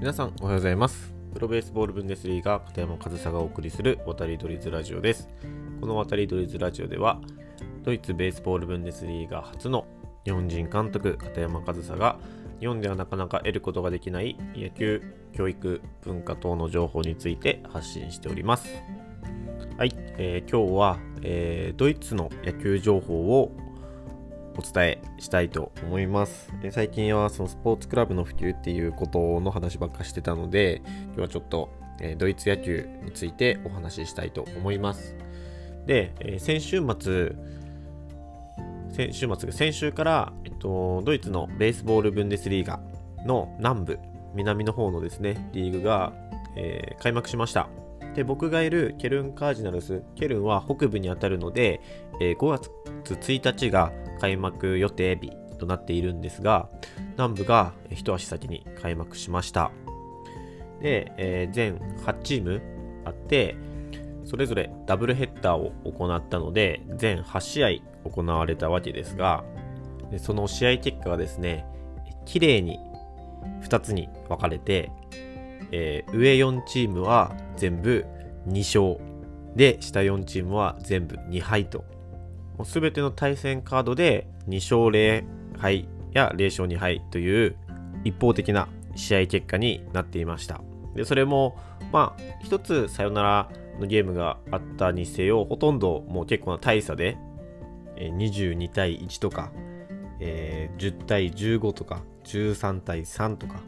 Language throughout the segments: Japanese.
皆さんおはようございます。プロベースボールブンデスリーガ片山和沙がお送りする渡りドリズラジオです。この渡りドリズラジオではドイツベースボールブンデスリーガ初の日本人監督片山和沙が日本ではなかなか得ることができない野球、教育、文化等の情報について発信しております。はい、えー、今日は、えー、ドイツの野球情報をお伝えしたいと思います。最近はそのスポーツクラブの普及っていうことの話ばっかしてたので、今日はちょっとえドイツ野球についてお話ししたいと思います。で、え先週末、先週末先週から、えっと、ドイツのベースボールブンデスリーガの南部、南の方のですね、リーグが、えー、開幕しました。で、僕がいるケルンカージナルス、ケルンは北部にあたるので、えー、5月1日が開幕予定日となっているんですが、南部が一足先に開幕しました。で、えー、全8チームあって、それぞれダブルヘッダーを行ったので、全8試合行われたわけですが、その試合結果がですね、綺麗に2つに分かれて、えー、上4チームは全部2勝で下4チームは全部2敗と。もう全ての対戦カードで2勝0敗や0勝2敗という一方的な試合結果になっていました。でそれもまあ一つサヨナラのゲームがあったにせよほとんどもう結構な大差で22対1とか、えー、10対15とか13対3とか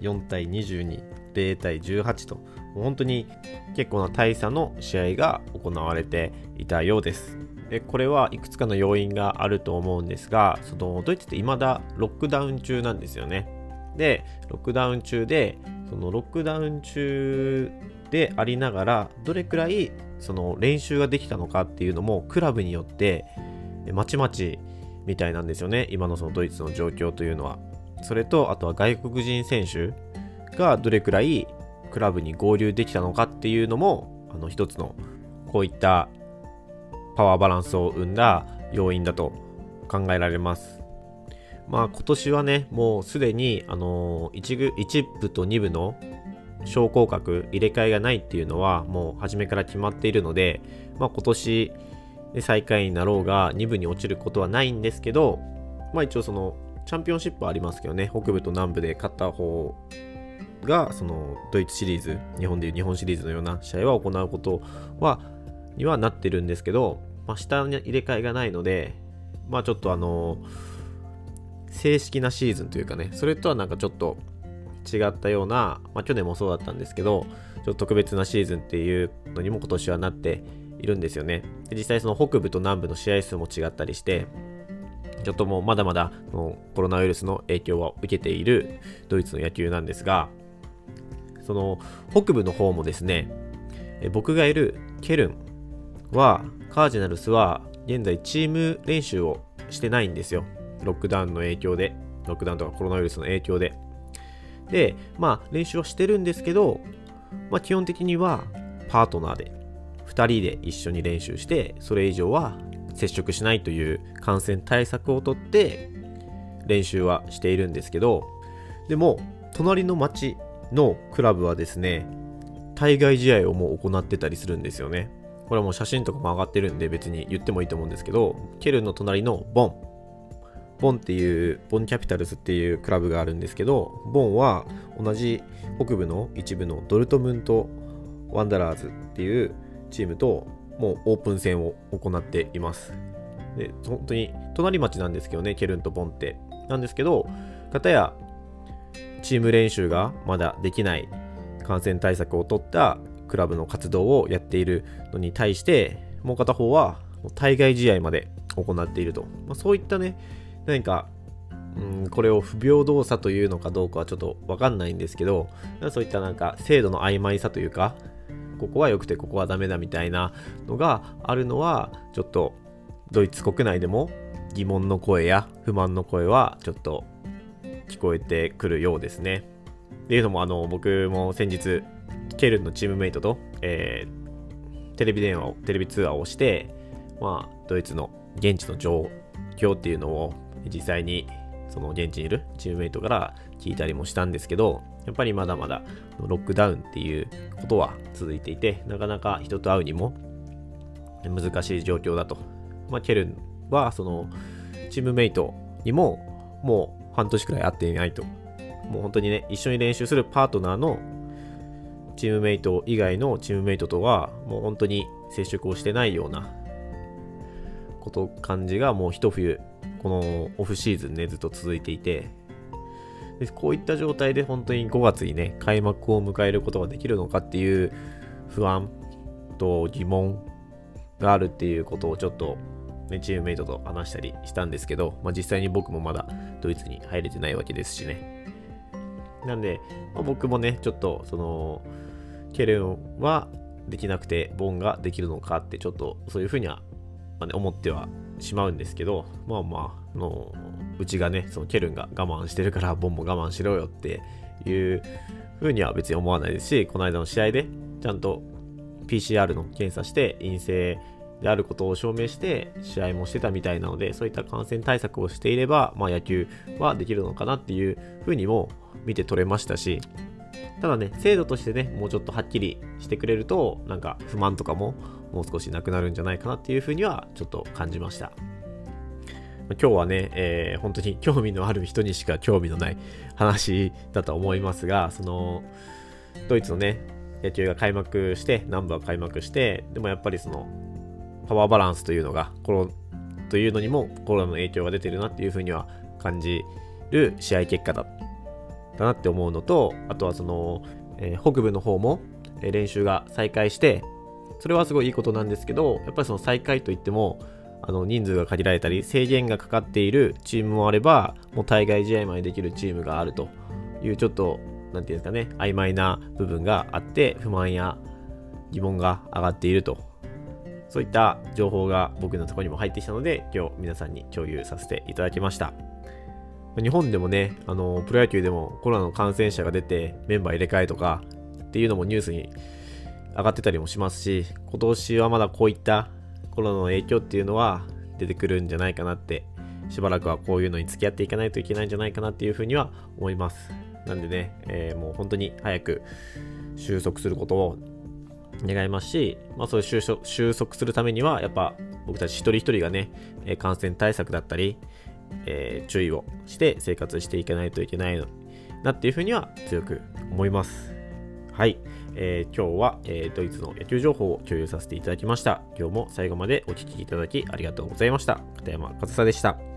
4対22、0対18と、本当に結構な大差の試合が行われていたようです。でこれはいくつかの要因があると思うんですが、そのドイツって未だロックダウン中なんですよね。で、ロックダウン中で、そのロックダウン中でありながら、どれくらいその練習ができたのかっていうのも、クラブによってまちまちみたいなんですよね、今のそのドイツの状況というのは。それと、あとは外国人選手がどれくらいクラブに合流できたのかっていうのも、あの一つのこういったパワーバランスを生んだ要因だと考えられます。まあ今年はね、もうすでに、あの、1, 1部と2部の昇降格入れ替えがないっていうのはもう初めから決まっているので、まあ今年で最下位になろうが2部に落ちることはないんですけど、まあ一応そのチャンピオンシップありますけどね、北部と南部で勝った方が、そのドイツシリーズ、日本でいう日本シリーズのような試合は行うことは、にはなってるんですけど、まあ、下に入れ替えがないので、まあちょっとあの正式なシーズンというかね、それとはなんかちょっと違ったような、まあ去年もそうだったんですけど、ちょっと特別なシーズンっていうのにも今年はなっているんですよね。で実際その北部と南部の試合数も違ったりして、ちょっともうまだまだコロナウイルスの影響を受けているドイツの野球なんですが、その北部の方もですね、僕がいるケルンは、カージナルスは現在チーム練習をしてないんですよ。ロックダウンの影響で、ロックダウンとかコロナウイルスの影響で。で、まあ練習はしてるんですけど、まあ基本的にはパートナーで2人で一緒に練習して、それ以上は接触しないという感染対策をとって練習はしているんですけどでも隣の町のクラブはですね対外試合をもう行ってたりするんですよねこれはもう写真とかも上がってるんで別に言ってもいいと思うんですけどケルンの隣のボンボンっていうボンキャピタルスっていうクラブがあるんですけどボンは同じ北部の一部のドルトムントワンダラーズっていうチームともうオープン戦を行っています。で、本当に隣町なんですけどね、ケルンとボンって。なんですけど、かたやチーム練習がまだできない感染対策を取ったクラブの活動をやっているのに対して、もう片方は対外試合まで行っていると。まあ、そういったね、何か、うん、これを不平等さというのかどうかはちょっとわかんないんですけど、そういったなんか制度の曖昧さというか、ここは良くてここはダメだみたいなのがあるのはちょっとドイツ国内でも疑問の声や不満の声はちょっと聞こえてくるようですね。っていうのもあの僕も先日ケルンのチームメイトと、えー、テレビ電話をテレビ通話をして、まあ、ドイツの現地の状況っていうのを実際にその現地にいるチームメイトから聞いたりもしたんですけど、やっぱりまだまだロックダウンっていうことは続いていて、なかなか人と会うにも難しい状況だと。まあ、ケルンはそのチームメイトにももう半年くらい会っていないと。もう本当にね、一緒に練習するパートナーのチームメイト以外のチームメイトとはもう本当に接触をしてないようなこと感じがもう一冬このオフシーズンねずっと続いていてでこういった状態で本当に5月にね開幕を迎えることができるのかっていう不安と疑問があるっていうことをちょっと、ね、チームメイトと話したりしたんですけど、まあ、実際に僕もまだドイツに入れてないわけですしね。なんで、まあ、僕もねちょっとそのケルンはできなくてボンができるのかってちょっとそういうふうには、まあね、思ってはしまうんですけどまあまあのうちがねそのケルンが我慢してるからボンも我慢しろよっていうふうには別に思わないですしこの間の試合でちゃんと PCR の検査して陰性であることを証明して試合もしてたみたいなのでそういった感染対策をしていれば、まあ、野球はできるのかなっていうふうにも見て取れましたしただね制度としてねもうちょっとはっきりしてくれるとなんか不満とかももう少しなくなるんじゃないかなっていうふうにはちょっと感じました。今日はね、えー、本当に興味のある人にしか興味のない話だと思いますがそのドイツのね野球が開幕して、南部は開幕して、でもやっぱりその、パワーバランスというのが、コロ、というのにもコロナの影響が出てるなっていうふうには感じる試合結果だったなって思うのと、あとはその、えー、北部の方も、練習が再開して、それはすごいいいことなんですけど、やっぱりその再開といっても、あの人数が限られたり制限がかかっているチームもあればもう対外試合までできるチームがあるというちょっとなんていうんですかね、曖昧な部分があって、不満や疑問が上がっていると。そういった情報が僕のところにも入ってきたので、今日皆さんに共有させていただきました。日本でもね、あの、プロ野球でもコロナの感染者が出てメンバー入れ替えとかっていうのもニュースに上がってたりもしますし、今年はまだこういったコロナの影響っていうのは出てくるんじゃないかなって、しばらくはこういうのに付き合っていかないといけないんじゃないかなっていうふうには思います。なんでね、えー、もう本当に早く収束することを願いますし、まあ、そういう収束するためには、やっぱ僕たち一人一人がね、感染対策だったり、えー、注意をして生活していかないといけないのなっていうふうには強く思います。はい。えー、今日は、えー、ドイツの野球情報を共有させていただきました。今日も最後までお聴きいただきありがとうございました。片山和沙でした。